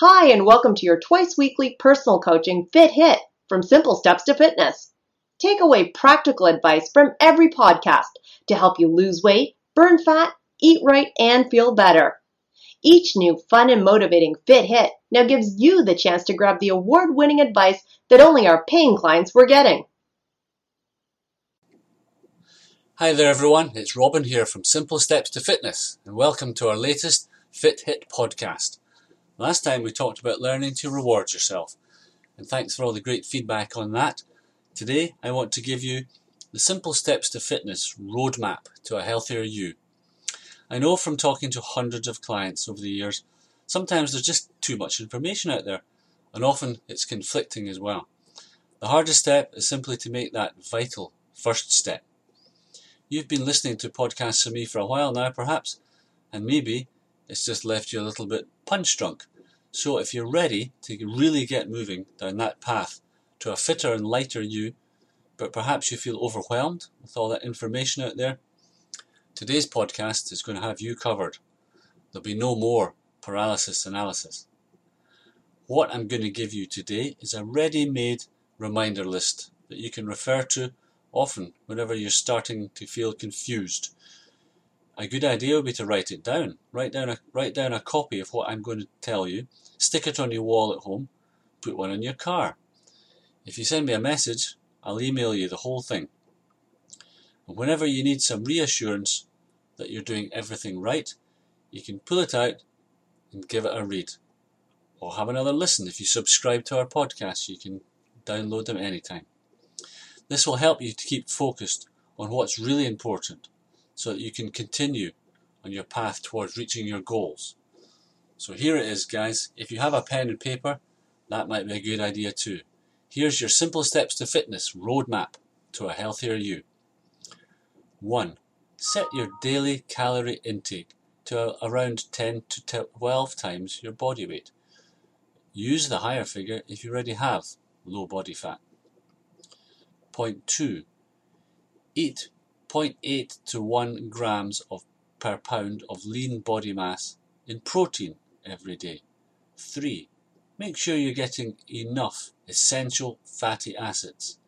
Hi, and welcome to your twice weekly personal coaching Fit Hit from Simple Steps to Fitness. Take away practical advice from every podcast to help you lose weight, burn fat, eat right, and feel better. Each new fun and motivating Fit Hit now gives you the chance to grab the award winning advice that only our paying clients were getting. Hi there, everyone. It's Robin here from Simple Steps to Fitness, and welcome to our latest Fit Hit podcast. Last time we talked about learning to reward yourself, and thanks for all the great feedback on that. Today, I want to give you the Simple Steps to Fitness roadmap to a healthier you. I know from talking to hundreds of clients over the years, sometimes there's just too much information out there, and often it's conflicting as well. The hardest step is simply to make that vital first step. You've been listening to podcasts from me for a while now, perhaps, and maybe it's just left you a little bit punch drunk. So if you're ready to really get moving down that path to a fitter and lighter you, but perhaps you feel overwhelmed with all that information out there, today's podcast is going to have you covered. There'll be no more paralysis analysis. What I'm going to give you today is a ready-made reminder list that you can refer to often whenever you're starting to feel confused a good idea would be to write it down. Write down a write down a copy of what I'm going to tell you. Stick it on your wall at home. Put one in your car. If you send me a message, I'll email you the whole thing. And whenever you need some reassurance that you're doing everything right, you can pull it out and give it a read. Or have another listen. If you subscribe to our podcast, you can download them anytime. This will help you to keep focused on what's really important so that you can continue on your path towards reaching your goals. So here it is, guys. If you have a pen and paper, that might be a good idea too. Here's your simple steps to fitness roadmap to a healthier you. 1. Set your daily calorie intake to around 10 to 12 times your body weight. Use the higher figure if you already have low body fat. Point 2. Eat 0.8 to 1 grams of, per pound of lean body mass in protein every day. 3. Make sure you're getting enough essential fatty acids.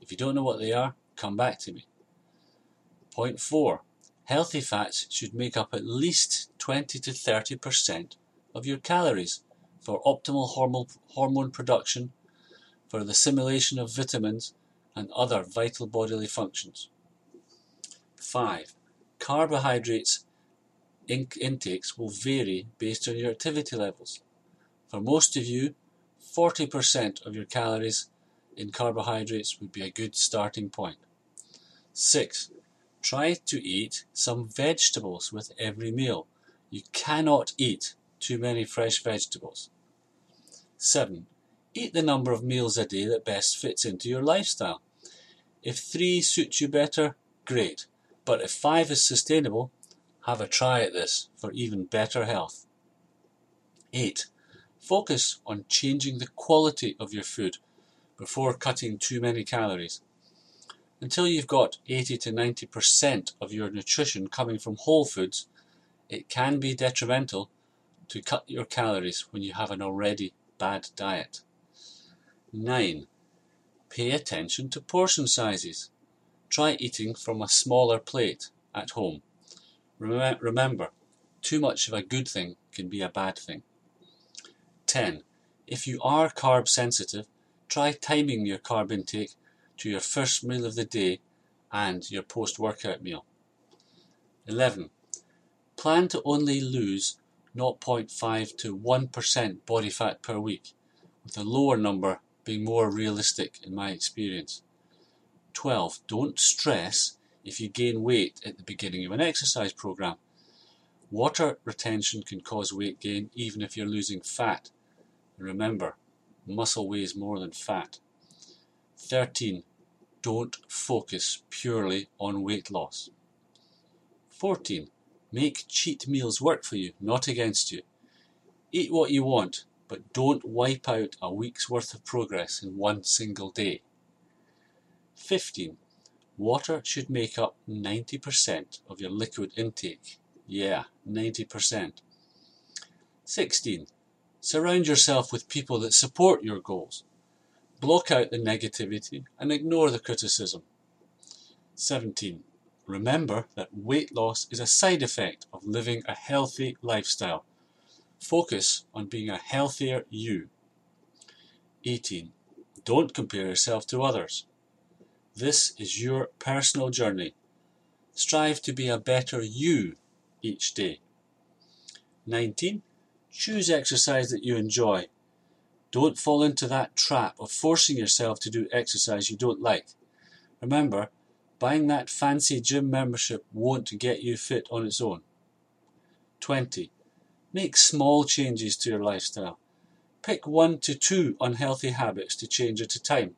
If you don't know what they are, come back to me. Point 4. Healthy fats should make up at least 20 to 30% of your calories for optimal hormone production, for the assimilation of vitamins, and other vital bodily functions. 5. Carbohydrates in intakes will vary based on your activity levels. For most of you, 40% of your calories in carbohydrates would be a good starting point. 6. Try to eat some vegetables with every meal. You cannot eat too many fresh vegetables. 7. Eat the number of meals a day that best fits into your lifestyle. If 3 suits you better, great. But if 5 is sustainable, have a try at this for even better health. 8. Focus on changing the quality of your food before cutting too many calories. Until you've got 80 to 90% of your nutrition coming from whole foods, it can be detrimental to cut your calories when you have an already bad diet. 9. Pay attention to portion sizes. Try eating from a smaller plate at home. Remember, too much of a good thing can be a bad thing. 10. If you are carb sensitive, try timing your carb intake to your first meal of the day and your post workout meal. 11. Plan to only lose 0.5 to 1% body fat per week, with a lower number being more realistic in my experience. 12. Don't stress if you gain weight at the beginning of an exercise program. Water retention can cause weight gain even if you're losing fat. Remember, muscle weighs more than fat. 13. Don't focus purely on weight loss. 14. Make cheat meals work for you, not against you. Eat what you want, but don't wipe out a week's worth of progress in one single day. 15. Water should make up 90% of your liquid intake. Yeah, 90%. 16. Surround yourself with people that support your goals. Block out the negativity and ignore the criticism. 17. Remember that weight loss is a side effect of living a healthy lifestyle. Focus on being a healthier you. 18. Don't compare yourself to others. This is your personal journey. Strive to be a better you each day. 19. Choose exercise that you enjoy. Don't fall into that trap of forcing yourself to do exercise you don't like. Remember, buying that fancy gym membership won't get you fit on its own. 20. Make small changes to your lifestyle. Pick one to two unhealthy habits to change at a time,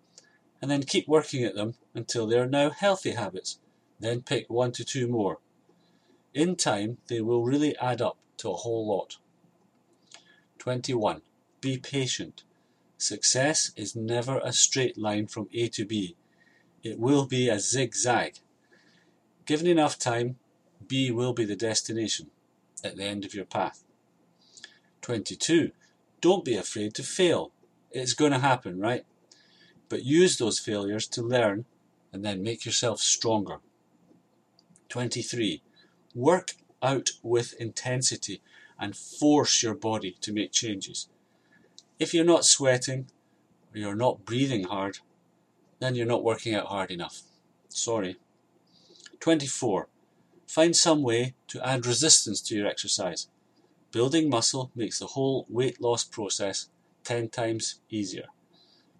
and then keep working at them until they are now healthy habits. Then pick one to two more. In time, they will really add up to a whole lot. 21. Be patient. Success is never a straight line from A to B. It will be a zigzag. Given enough time, B will be the destination at the end of your path. 22. Don't be afraid to fail. It's going to happen, right? But use those failures to learn and then make yourself stronger. 23. Work out with intensity and force your body to make changes. If you're not sweating or you're not breathing hard, then you're not working out hard enough. Sorry. 24. Find some way to add resistance to your exercise. Building muscle makes the whole weight loss process 10 times easier.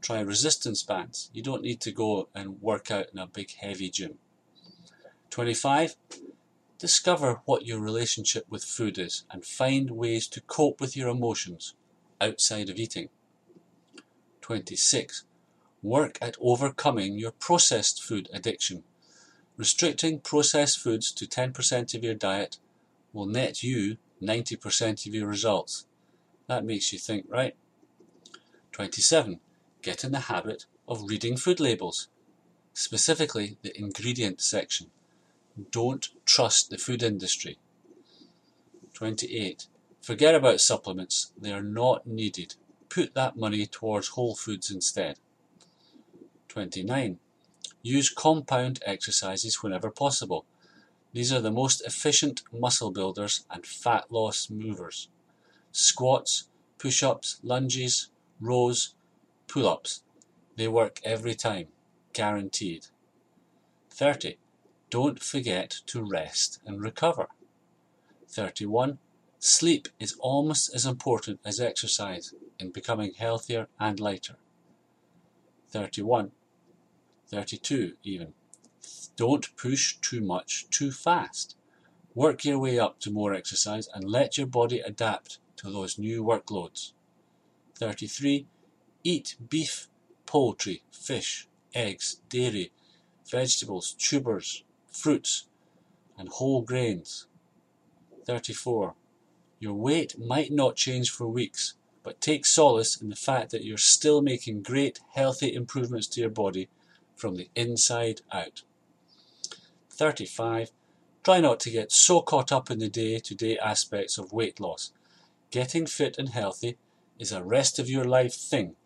Try resistance bands. You don't need to go and work out in a big heavy gym. 25. Discover what your relationship with food is and find ways to cope with your emotions outside of eating. 26. Work at overcoming your processed food addiction. Restricting processed foods to 10% of your diet will net you 90% of your results. That makes you think, right? 27. Get in the habit of reading food labels, specifically the ingredient section. Don't trust the food industry. 28. Forget about supplements, they are not needed. Put that money towards whole foods instead. 29. Use compound exercises whenever possible. These are the most efficient muscle builders and fat loss movers. Squats, push ups, lunges, rows, pull ups. They work every time, guaranteed. 30. Don't forget to rest and recover. 31. Sleep is almost as important as exercise in becoming healthier and lighter. 31. 32 even. Don't push too much too fast. Work your way up to more exercise and let your body adapt to those new workloads. 33. Eat beef, poultry, fish, eggs, dairy, vegetables, tubers, fruits, and whole grains. 34. Your weight might not change for weeks, but take solace in the fact that you're still making great healthy improvements to your body from the inside out. 35. Try not to get so caught up in the day to day aspects of weight loss. Getting fit and healthy is a rest of your life thing.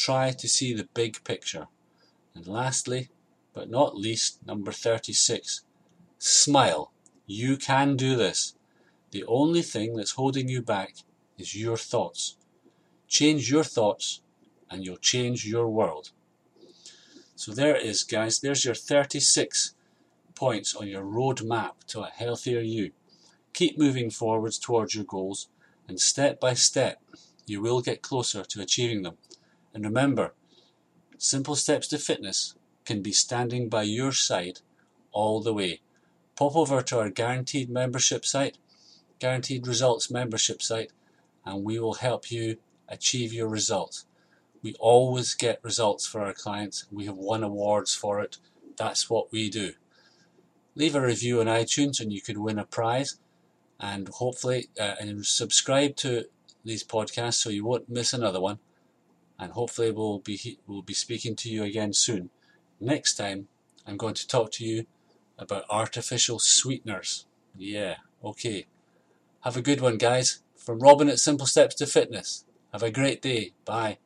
Try to see the big picture. And lastly, but not least, number 36. Smile. You can do this. The only thing that's holding you back is your thoughts. Change your thoughts and you'll change your world. So there it is, guys. There's your 36 points on your roadmap to a healthier you. Keep moving forwards towards your goals, and step by step, you will get closer to achieving them. And remember, simple steps to fitness can be standing by your side all the way. Pop over to our guaranteed membership site, guaranteed results membership site, and we will help you achieve your results. We always get results for our clients. We have won awards for it. That's what we do. Leave a review on iTunes and you could win a prize. And hopefully, uh, and subscribe to these podcasts so you won't miss another one. And hopefully, we'll be we'll be speaking to you again soon. Next time, I'm going to talk to you about artificial sweeteners. Yeah, okay. Have a good one, guys. From Robin at Simple Steps to Fitness. Have a great day. Bye.